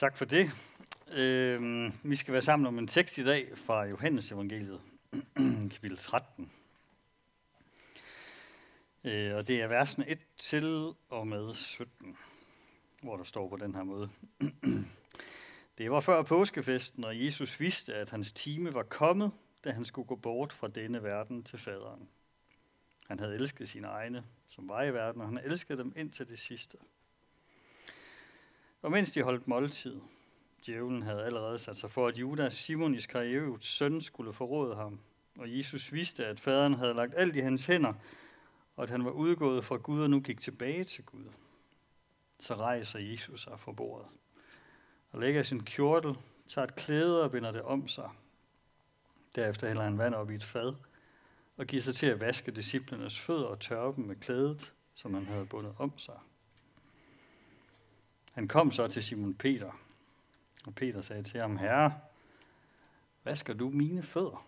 Tak for det. Øh, vi skal være sammen om en tekst i dag fra Johannes evangeliet, kapitel 13. Øh, og det er versen 1 til og med 17, hvor der står på den her måde. det var før påskefesten, og Jesus vidste, at hans time var kommet, da han skulle gå bort fra denne verden til faderen. Han havde elsket sine egne, som var i verden, og han elskede dem indtil det sidste. Og mens de holdt måltid, djævlen havde allerede sat sig for, at Judas, Simon Iskariots søn, skulle forråde ham. Og Jesus vidste, at faderen havde lagt alt i hans hænder, og at han var udgået fra Gud og nu gik tilbage til Gud. Så rejser Jesus sig fra bordet og lægger sin kjortel, tager et klæde og binder det om sig. Derefter hælder han vand op i et fad og giver sig til at vaske disciplernes fødder og tørre dem med klædet, som han havde bundet om sig. Han kom så til Simon Peter, og Peter sagde til ham, Herre, vasker du mine fødder?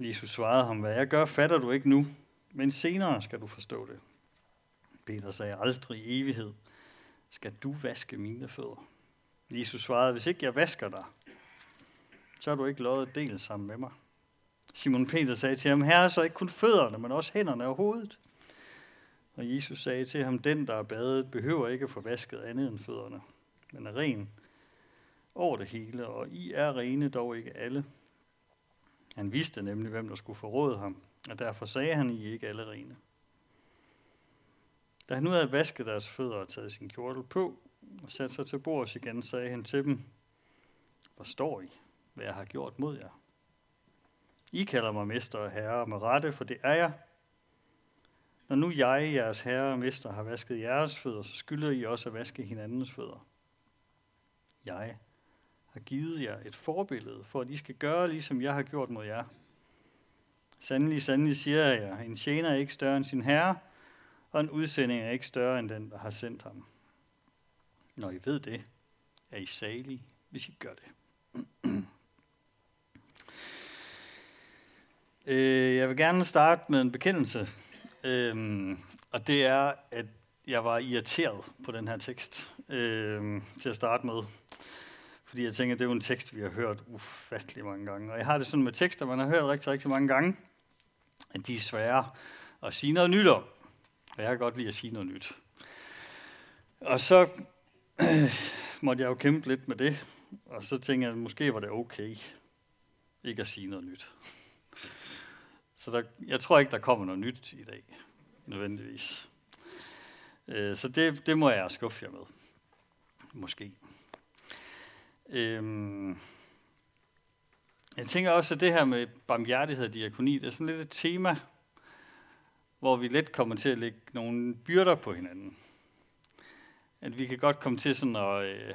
Jesus svarede ham, hvad jeg gør, fatter du ikke nu, men senere skal du forstå det. Peter sagde, aldrig i evighed skal du vaske mine fødder. Jesus svarede, hvis ikke jeg vasker dig, så har du ikke lovet del sammen med mig. Simon Peter sagde til ham, herre, så ikke kun fødderne, men også hænderne og hovedet. Og Jesus sagde til ham, den der er badet, behøver ikke at få vasket andet end fødderne, men er ren over det hele, og I er rene, dog ikke alle. Han vidste nemlig, hvem der skulle forråde ham, og derfor sagde han, I ikke alle rene. Da han nu havde vasket deres fødder og taget sin kjortel på, og sat sig til bords igen, sagde han til dem, Hvor står I, hvad jeg har gjort mod jer? I kalder mig mester og herre med rette, for det er jeg. Når nu jeg, jeres herre og mester, har vasket jeres fødder, så skylder I også at vaske hinandens fødder. Jeg har givet jer et forbillede, for at I skal gøre, ligesom jeg har gjort mod jer. Sandelig, sandelig siger jeg jer, en tjener er ikke større end sin herre, og en udsending er ikke større end den, der har sendt ham. Når I ved det, er I salige, hvis I gør det. Øh, jeg vil gerne starte med en bekendelse, øhm, og det er, at jeg var irriteret på den her tekst øhm, til at starte med. Fordi jeg tænker, at det er jo en tekst, vi har hørt ufattelig mange gange. Og jeg har det sådan med tekster, man har hørt rigtig, rigtig mange gange, at de er svære at sige noget nyt om. Og jeg kan godt lide at sige noget nyt. Og så øh, måtte jeg jo kæmpe lidt med det. Og så tænkte jeg, at måske var det okay ikke at sige noget nyt. Så der, jeg tror ikke, der kommer noget nyt i dag, nødvendigvis. Øh, så det, det må jeg skuffe jer med. Måske. Øhm, jeg tænker også, at det her med barmhjertighed og diakoni, det er sådan lidt et tema, hvor vi let kommer til at lægge nogle byrder på hinanden. At vi kan godt komme til sådan at... Øh,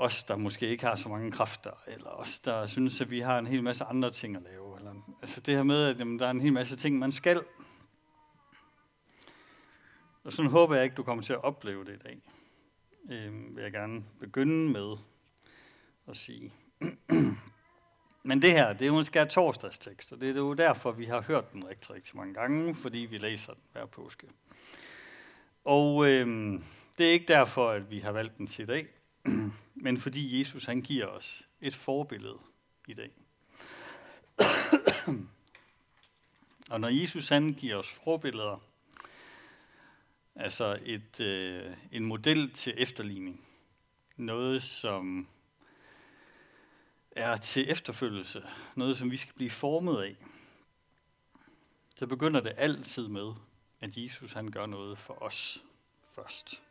os, der måske ikke har så mange kræfter, eller os, der synes, at vi har en hel masse andre ting at lave. Eller, altså det her med, at jamen, der er en hel masse ting, man skal. Og sådan håber jeg ikke, du kommer til at opleve det i dag. Øh, vil jeg gerne begynde med at sige. Men det her, det er måske torsdagstekst, og det er jo derfor, vi har hørt den rigtig, rigtig mange gange, fordi vi læser den hver påske. Og øh, det er ikke derfor, at vi har valgt den til i dag, men fordi Jesus han giver os et forbillede i dag. Og når Jesus han giver os forbilleder, altså et, øh, en model til efterligning, noget som er til efterfølgelse, noget som vi skal blive formet af, så begynder det altid med, at Jesus han gør noget for os først.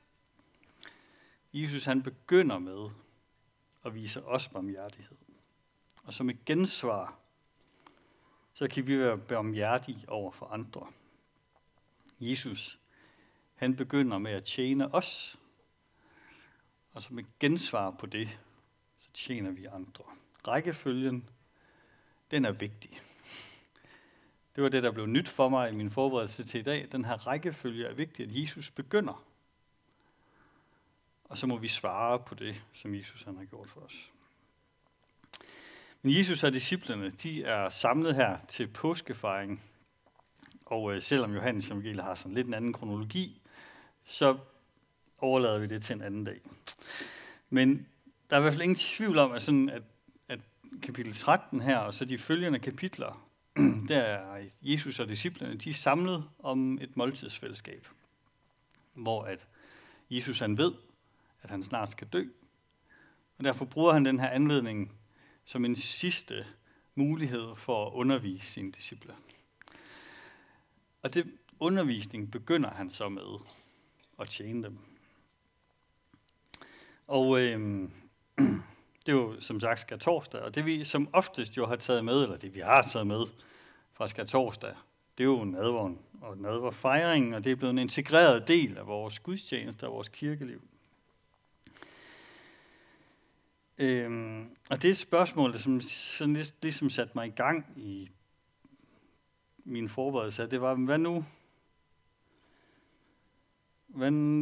Jesus han begynder med at vise os barmhjertighed. Og som et gensvar, så kan vi være barmhjertige over for andre. Jesus, han begynder med at tjene os, og som et gensvar på det, så tjener vi andre. Rækkefølgen, den er vigtig. Det var det, der blev nyt for mig i min forberedelse til i dag. Den her rækkefølge er vigtig, at Jesus begynder og så må vi svare på det, som Jesus han har gjort for os. Men Jesus og disciplerne, de er samlet her til påskefejring. Og øh, selvom Johannes evangeliet har sådan lidt en anden kronologi, så overlader vi det til en anden dag. Men der er i hvert fald ingen tvivl om, at, sådan, at, at kapitel 13 her, og så de følgende kapitler, der er Jesus og disciplene, de er samlet om et måltidsfællesskab, hvor at Jesus han ved, at han snart skal dø, og derfor bruger han den her anledning som en sidste mulighed for at undervise sine disciple. Og det undervisning begynder han så med at tjene dem. Og øh, det er jo som sagt skal torsdag, og det vi som oftest jo har taget med, eller det vi har taget med fra skal torsdag, det er jo nadvåren og nadverfejringen, og det er blevet en integreret del af vores gudstjeneste og vores kirkeliv. Øhm, og det spørgsmål, som sådan ligesom satte mig i gang i min forberedelse, det var, hvad nu?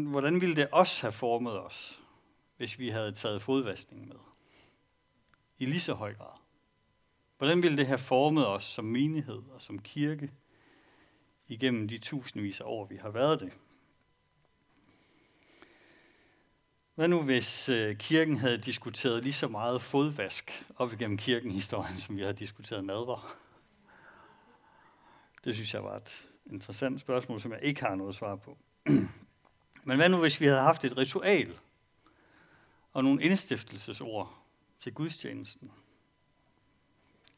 Hvordan ville det også have formet os, hvis vi havde taget fodvaskning med? I lige så høj grad. Hvordan ville det have formet os som menighed og som kirke igennem de tusindvis af år, vi har været det? Hvad nu hvis øh, kirken havde diskuteret lige så meget fodvask op igennem kirkenhistorien, som vi har diskuteret nadver? Det synes jeg var et interessant spørgsmål, som jeg ikke har noget svar på. Men hvad nu hvis vi havde haft et ritual og nogle indstiftelsesord til gudstjenesten?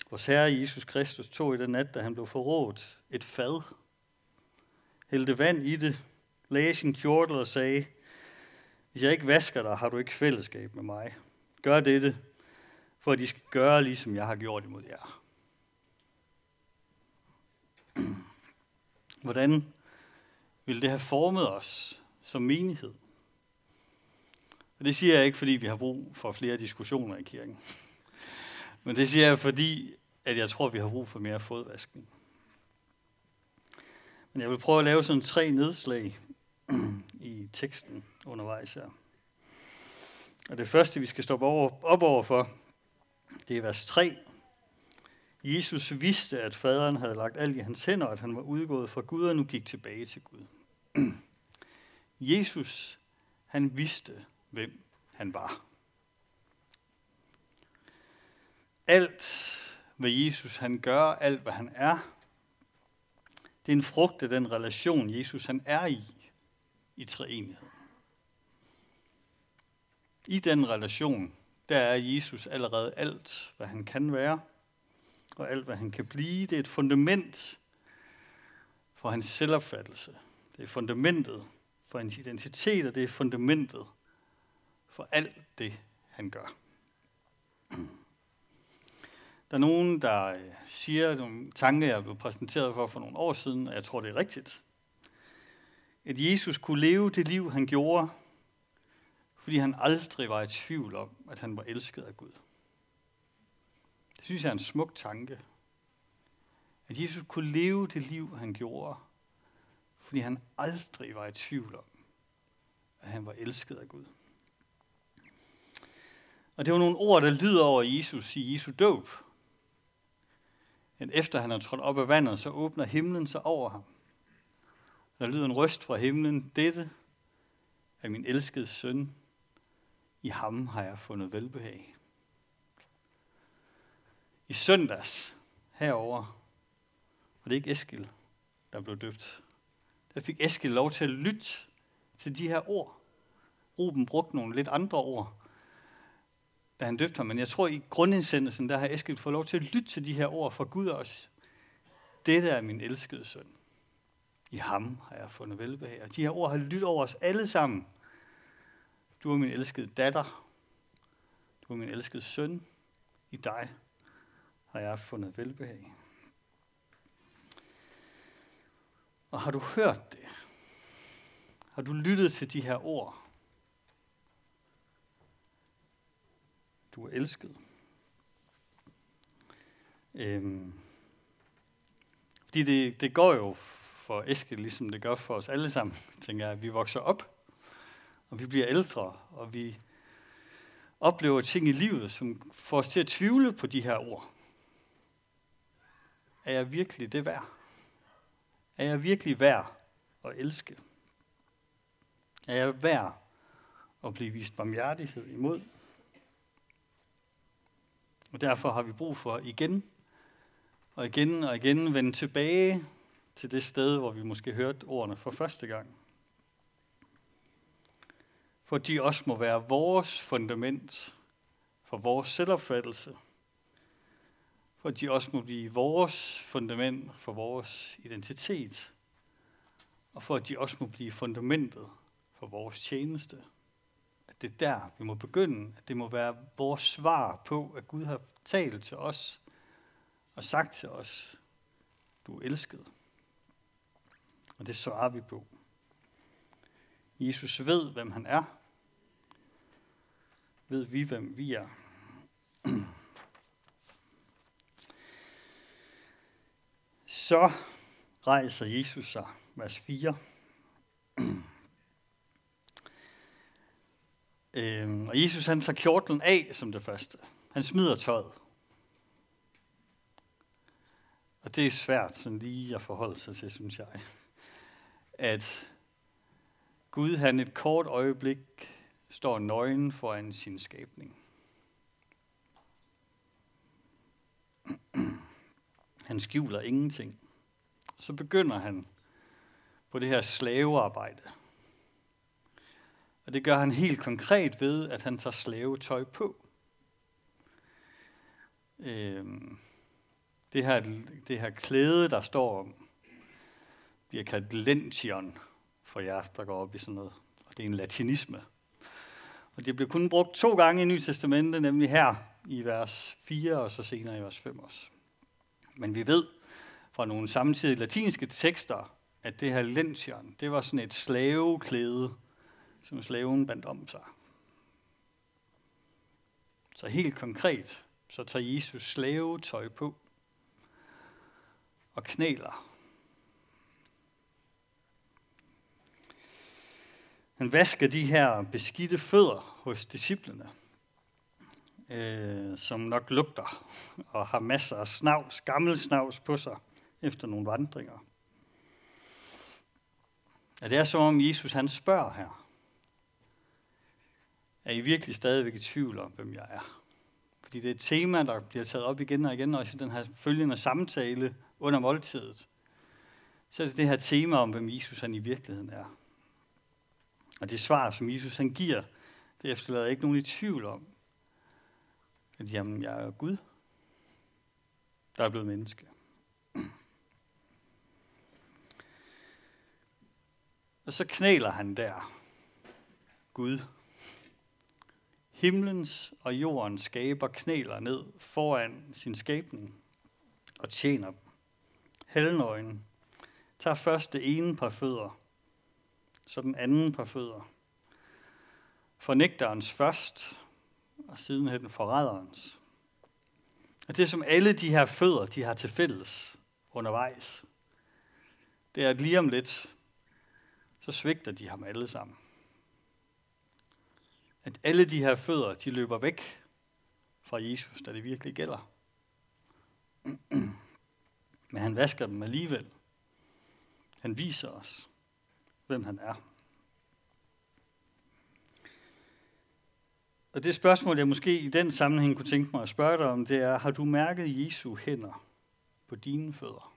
Vores Herre Jesus Kristus tog i den nat, da han blev forrådt, et fad, hældte vand i det, lagde sin kjortel og sagde, hvis jeg ikke vasker dig, har du ikke fællesskab med mig. Gør dette, for at de skal gøre, ligesom jeg har gjort imod jer. Hvordan vil det have formet os som menighed? Og det siger jeg ikke, fordi vi har brug for flere diskussioner i kirken. Men det siger jeg, fordi at jeg tror, vi har brug for mere fodvaskning. Men jeg vil prøve at lave sådan tre nedslag i teksten undervejs her. Og det første, vi skal stoppe over, op over for, det er vers 3. Jesus vidste, at faderen havde lagt alt i hans hænder, og at han var udgået fra Gud og nu gik tilbage til Gud. Jesus, han vidste, hvem han var. Alt, hvad Jesus han gør, alt hvad han er, det er en frugt af den relation, Jesus han er i, i treenighed. I den relation, der er Jesus allerede alt, hvad han kan være, og alt, hvad han kan blive. Det er et fundament for hans selvopfattelse. Det er fundamentet for hans identitet, og det er fundamentet for alt det, han gør. Der er nogen, der øh, siger nogle tanker, jeg blev præsenteret for for nogle år siden, og jeg tror, det er rigtigt. At Jesus kunne leve det liv, han gjorde, fordi han aldrig var i tvivl om, at han var elsket af Gud. Det synes jeg er en smuk tanke. At Jesus kunne leve det liv, han gjorde, fordi han aldrig var i tvivl om, at han var elsket af Gud. Og det var nogle ord, der lyder over Jesus i Jesu dåb. At efter han er trådt op af vandet, så åbner himlen sig over ham. Der lyder en røst fra himlen. Dette er min elskede søn, i ham har jeg fundet velbehag. I søndags herover var det ikke Eskil, der blev døbt. Der fik Eskil lov til at lytte til de her ord. Ruben brugte nogle lidt andre ord, da han døbte ham. Men jeg tror, i grundindsendelsen, der har Eskil fået lov til at lytte til de her ord fra Gud også. Dette er min elskede søn. I ham har jeg fundet velbehag. Og de her ord har lyttet over os alle sammen – du er min elskede datter. Du er min elskede søn. I dig har jeg fundet velbehag. Og har du hørt det? Har du lyttet til de her ord? Du er elsket. Øhm, fordi det, det går jo for Eske, ligesom det gør for os alle sammen, tænker jeg, at vi vokser op og vi bliver ældre, og vi oplever ting i livet, som får os til at tvivle på de her ord. Er jeg virkelig det værd? Er jeg virkelig værd at elske? Er jeg værd at blive vist barmhjertighed imod? Og derfor har vi brug for igen og igen og igen vende tilbage til det sted, hvor vi måske hørte ordene for første gang. For de også må være vores fundament for vores selvopfattelse. For de også må blive vores fundament for vores identitet. Og for at de også må blive fundamentet for vores tjeneste. At det er der, vi må begynde. At det må være vores svar på, at Gud har talt til os og sagt til os, du er elsket. Og det svarer vi på. Jesus ved, hvem han er. Ved vi, hvem vi er. Så rejser Jesus sig, vers 4. Øhm, og Jesus han tager kjortlen af som det første. Han smider tøjet. Og det er svært sådan lige at forholde sig til, synes jeg. At Gud han et kort øjeblik står nøgen foran sin skabning. Han skjuler ingenting. Så begynder han på det her slavearbejde. Og det gør han helt konkret ved, at han tager slavetøj på. Øhm, det, her, det her klæde, der står om, bliver kaldt lention for jer, der går op i sådan noget. Og det er en latinisme. Og det bliver kun brugt to gange i Nye Testamente, nemlig her i vers 4 og så senere i vers 5 også. Men vi ved fra nogle samtidige latinske tekster, at det her lention, det var sådan et slaveklæde, som slaven bandt om sig. Så helt konkret, så tager Jesus slavetøj på og knæler. Han vasker de her beskidte fødder hos disciplene øh, som nok lugter og har masser af snavs, gammel snavs på sig efter nogle vandringer. Og det er som om Jesus han spørger her. Er I virkelig stadigvæk i tvivl om, hvem jeg er? Fordi det er et tema, der bliver taget op igen og igen, også i den her følgende samtale under måltidet. Så er det det her tema om, hvem Jesus han i virkeligheden er. Og det svar, som Jesus han giver, det efterlader ikke nogen i tvivl om, at jamen, jeg er Gud, der er blevet menneske. Og så knæler han der. Gud. Himlens og jordens skaber knæler ned foran sin skabning og tjener dem. Halvnøgen tager først det ene par fødder, så den anden par fødder. Fornægterens først, og sidenhen forræderens. Og det, som alle de her fødder, de har til fælles undervejs, det er, at lige om lidt, så svigter de ham alle sammen. At alle de her fødder, de løber væk fra Jesus, da det virkelig gælder. Men han vasker dem alligevel. Han viser os, hvem han er. Og det spørgsmål, jeg måske i den sammenhæng kunne tænke mig at spørge dig om, det er, har du mærket Jesu hænder på dine fødder?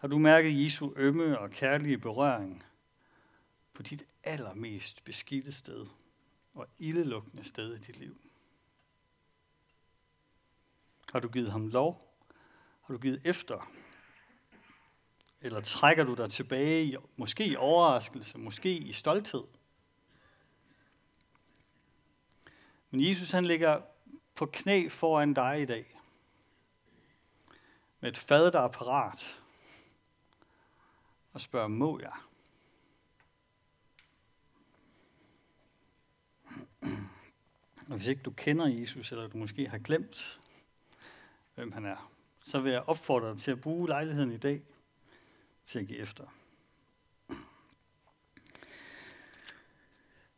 Har du mærket Jesu ømme og kærlige berøring på dit allermest beskidte sted og ildelugtende sted i dit liv? Har du givet ham lov? Har du givet efter? Eller trækker du dig tilbage, i, måske i overraskelse, måske i stolthed? Men Jesus han ligger på knæ foran dig i dag. Med et fad, der er parat. Og spørger, må jeg? Og hvis ikke du kender Jesus, eller du måske har glemt, hvem han er, så vil jeg opfordre dig til at bruge lejligheden i dag tænke efter.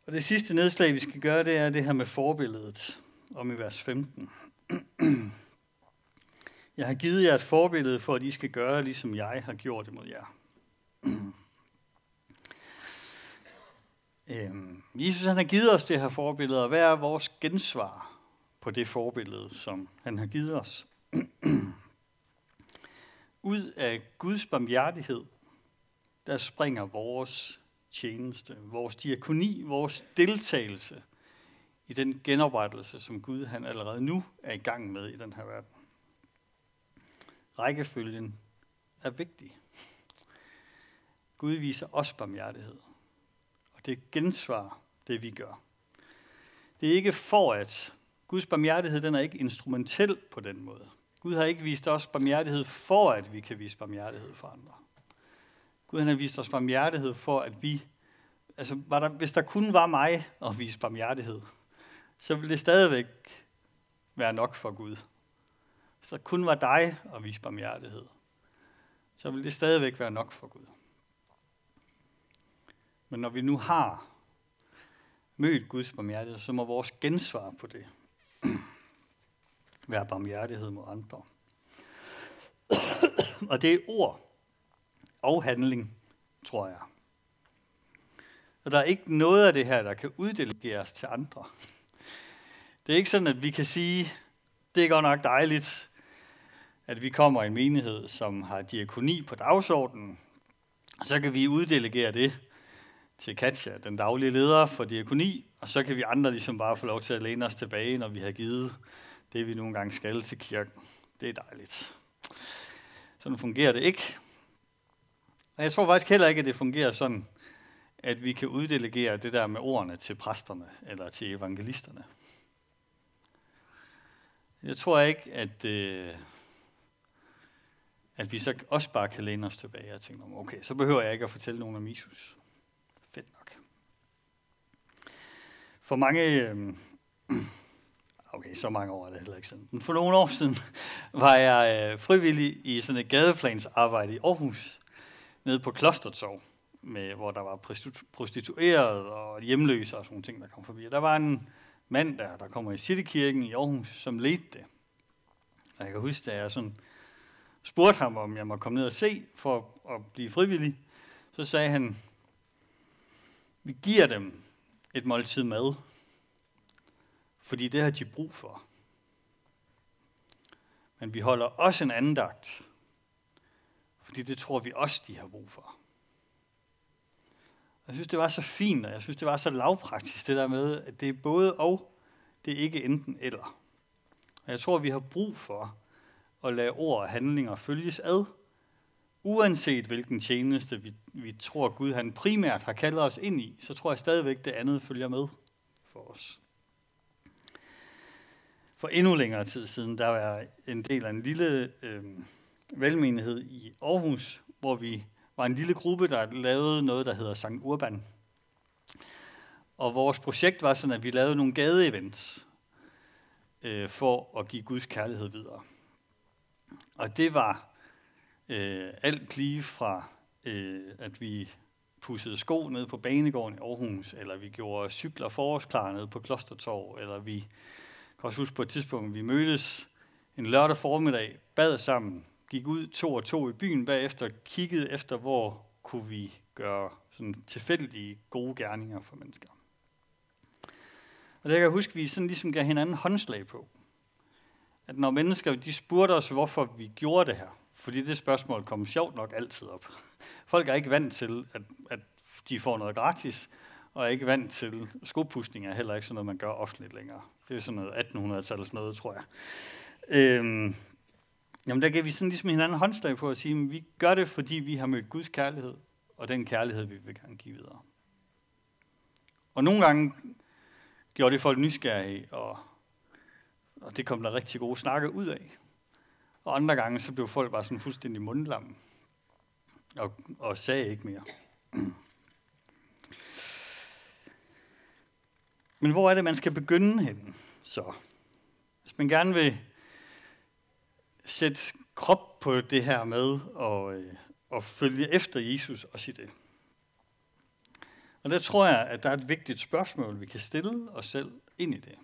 Og det sidste nedslag, vi skal gøre, det er det her med forbilledet om i vers 15. Jeg har givet jer et forbillede for, at I skal gøre, ligesom jeg har gjort det mod jer. øhm, Jesus han har givet os det her forbillede, og hvad er vores gensvar på det forbillede, som han har givet os? Ud af Guds barmhjertighed, der springer vores tjeneste, vores diakoni, vores deltagelse i den genoprettelse, som Gud han allerede nu er i gang med i den her verden. Rækkefølgen er vigtig. Gud viser os barmhjertighed, og det gensvar, det vi gør. Det er ikke for at. Guds barmhjertighed den er ikke instrumentel på den måde. Gud har ikke vist os barmhjertighed for, at vi kan vise barmhjertighed for andre. Gud han har vist os barmhjertighed for, at vi... Altså, var der, hvis der kun var mig at vise barmhjertighed, så ville det stadigvæk være nok for Gud. Hvis der kun var dig at vise barmhjertighed, så ville det stadigvæk være nok for Gud. Men når vi nu har mødt Guds barmhjertighed, så må vores gensvar på det være barmhjertighed mod andre. og det er ord og handling, tror jeg. Og der er ikke noget af det her, der kan uddelegeres til andre. Det er ikke sådan, at vi kan sige, det er godt nok dejligt, at vi kommer i en menighed, som har diakoni på dagsordenen, og så kan vi uddelegere det til Katja, den daglige leder for diakoni, og så kan vi andre ligesom bare få lov til at læne os tilbage, når vi har givet det, vi nogle gange skal til kirken. Det er dejligt. Sådan fungerer det ikke. Og jeg tror faktisk heller ikke, at det fungerer sådan, at vi kan uddelegere det der med ordene til præsterne eller til evangelisterne. Jeg tror ikke, at, øh, at vi så også bare kan læne os tilbage og tænke, okay, så behøver jeg ikke at fortælle nogen om Jesus. Fedt nok. For mange, øh, okay, så mange år er det heller ikke sådan, men for nogle år siden var jeg øh, frivillig i sådan et gadeplansarbejde i Aarhus, nede på Klostertorv, med, hvor der var prostitueret og hjemløse og sådan nogle ting, der kom forbi. Og der var en mand der, der kommer i Citykirken i Aarhus, som ledte det. Og jeg kan huske, da jeg sådan spurgte ham, om jeg må komme ned og se for at blive frivillig, så sagde han, vi giver dem et måltid mad, fordi det har de brug for. Men vi holder også en andagt, fordi det tror vi også, de har brug for. Jeg synes, det var så fint, og jeg synes, det var så lavpraktisk, det der med, at det er både og, det er ikke enten eller. Og jeg tror, vi har brug for at lade ord og handlinger følges ad, uanset hvilken tjeneste vi, vi tror, Gud han primært har kaldet os ind i, så tror jeg stadigvæk, det andet følger med for os. For endnu længere tid siden, der var en del af en lille øh, velmenighed i Aarhus, hvor vi var en lille gruppe, der lavede noget, der hedder Sankt Urban. Og vores projekt var sådan, at vi lavede nogle gadeevents øh, for at give Guds kærlighed videre. Og det var øh, alt lige fra, øh, at vi pussede sko ned på banegården i Aarhus, eller vi gjorde cykler forårsklare ned på Klostertorv, eller vi kan også huske på et tidspunkt, vi mødtes en lørdag formiddag, bad sammen, gik ud to og to i byen bagefter, kiggede efter, hvor kunne vi gøre sådan tilfældige gode gerninger for mennesker. Og det kan jeg huske, at vi sådan ligesom gav hinanden håndslag på. At når mennesker de spurgte os, hvorfor vi gjorde det her, fordi det spørgsmål kom sjovt nok altid op. Folk er ikke vant til, at, at de får noget gratis, og er ikke vant til skopustning er heller ikke sådan noget, man gør offentligt længere. Det er sådan noget 1800-tallets noget, tror jeg. Øhm, Jamen der gav vi sådan ligesom hinanden håndslag på at sige, at vi gør det, fordi vi har mødt Guds kærlighed, og den kærlighed, vi vil gerne give videre. Og nogle gange gjorde det folk nysgerrige, og, og det kom der rigtig gode snakke ud af. Og andre gange, så blev folk bare sådan fuldstændig mundlamme, og, og sagde ikke mere. Men hvor er det, man skal begynde hen, så? Hvis man gerne vil sætte krop på det her med at, øh, følge efter Jesus og sige det. Og der tror jeg, at der er et vigtigt spørgsmål, vi kan stille os selv ind i det.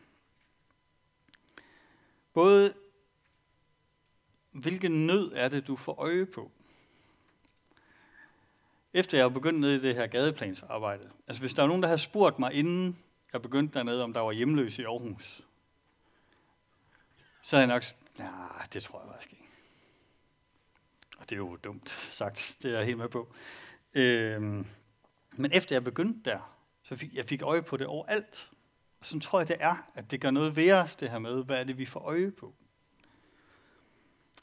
Både hvilken nød er det, du får øje på? Efter jeg har begyndt ned i det her gadeplansarbejde, altså hvis der er nogen, der har spurgt mig, inden jeg begyndte dernede, om der var hjemløse i Aarhus, så havde jeg nok, nej, det tror jeg faktisk ikke. Og det er jo dumt sagt, det er jeg helt med på. Øhm, men efter jeg begyndte der, så fik jeg fik øje på det overalt. Og sådan tror jeg, det er, at det gør noget ved os, det her med, hvad er det, vi får øje på.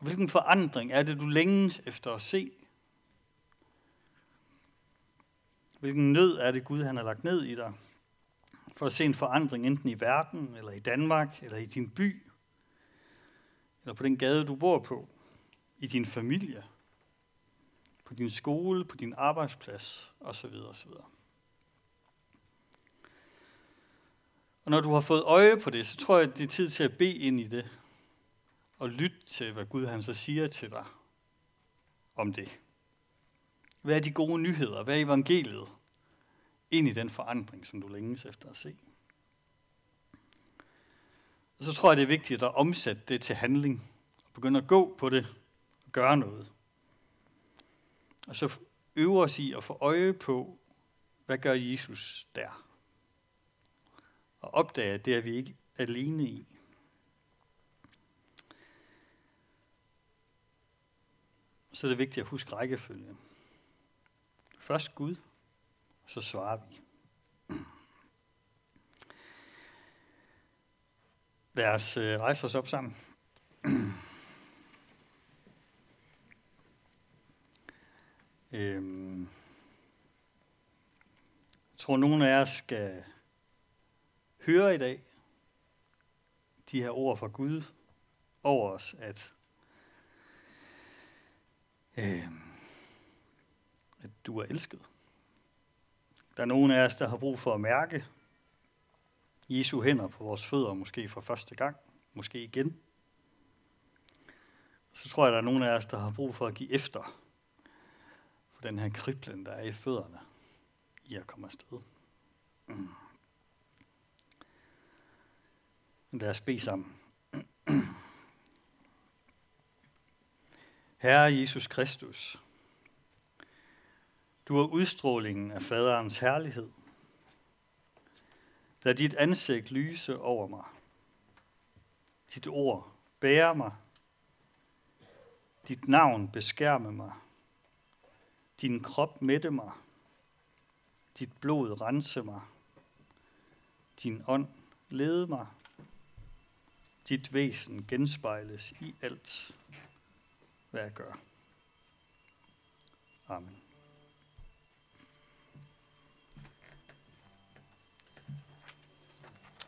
Hvilken forandring er det, du længes efter at se? Hvilken nød er det, Gud han har lagt ned i dig? For at se en forandring enten i verden, eller i Danmark, eller i din by, eller på den gade, du bor på, i din familie, på din skole, på din arbejdsplads, osv. osv. Og når du har fået øje på det, så tror jeg, at det er tid til at bede ind i det, og lytte til, hvad Gud han så siger til dig om det. Hvad er de gode nyheder? Hvad er evangeliet ind i den forandring, som du længes efter at se? Og så tror jeg, det er vigtigt at omsætte det til handling. Og begynde at gå på det og gøre noget. Og så øve os i at få øje på, hvad gør Jesus der? Og opdage, at det er vi ikke alene i. Så er det vigtigt at huske rækkefølgen. Først Gud, og så svarer vi. Lad os øh, rejse os op sammen. øhm. Jeg tror, nogen af jer skal høre i dag de her ord fra Gud over os, at, øh, at du er elsket. Der er nogen af os, der har brug for at mærke Jesu hænder på vores fødder, måske for første gang, måske igen. Så tror jeg, der er nogen af os, der har brug for at give efter for den her kriblen, der er i fødderne, i at komme afsted. Mm. Lad os bede sammen. Herre Jesus Kristus, du er udstrålingen af faderens herlighed. Lad dit ansigt lyse over mig. Dit ord bærer mig. Dit navn beskærme mig. Din krop mætte mig. Dit blod rense mig. Din ånd lede mig dit væsen genspejles i alt, hvad jeg gør. Amen.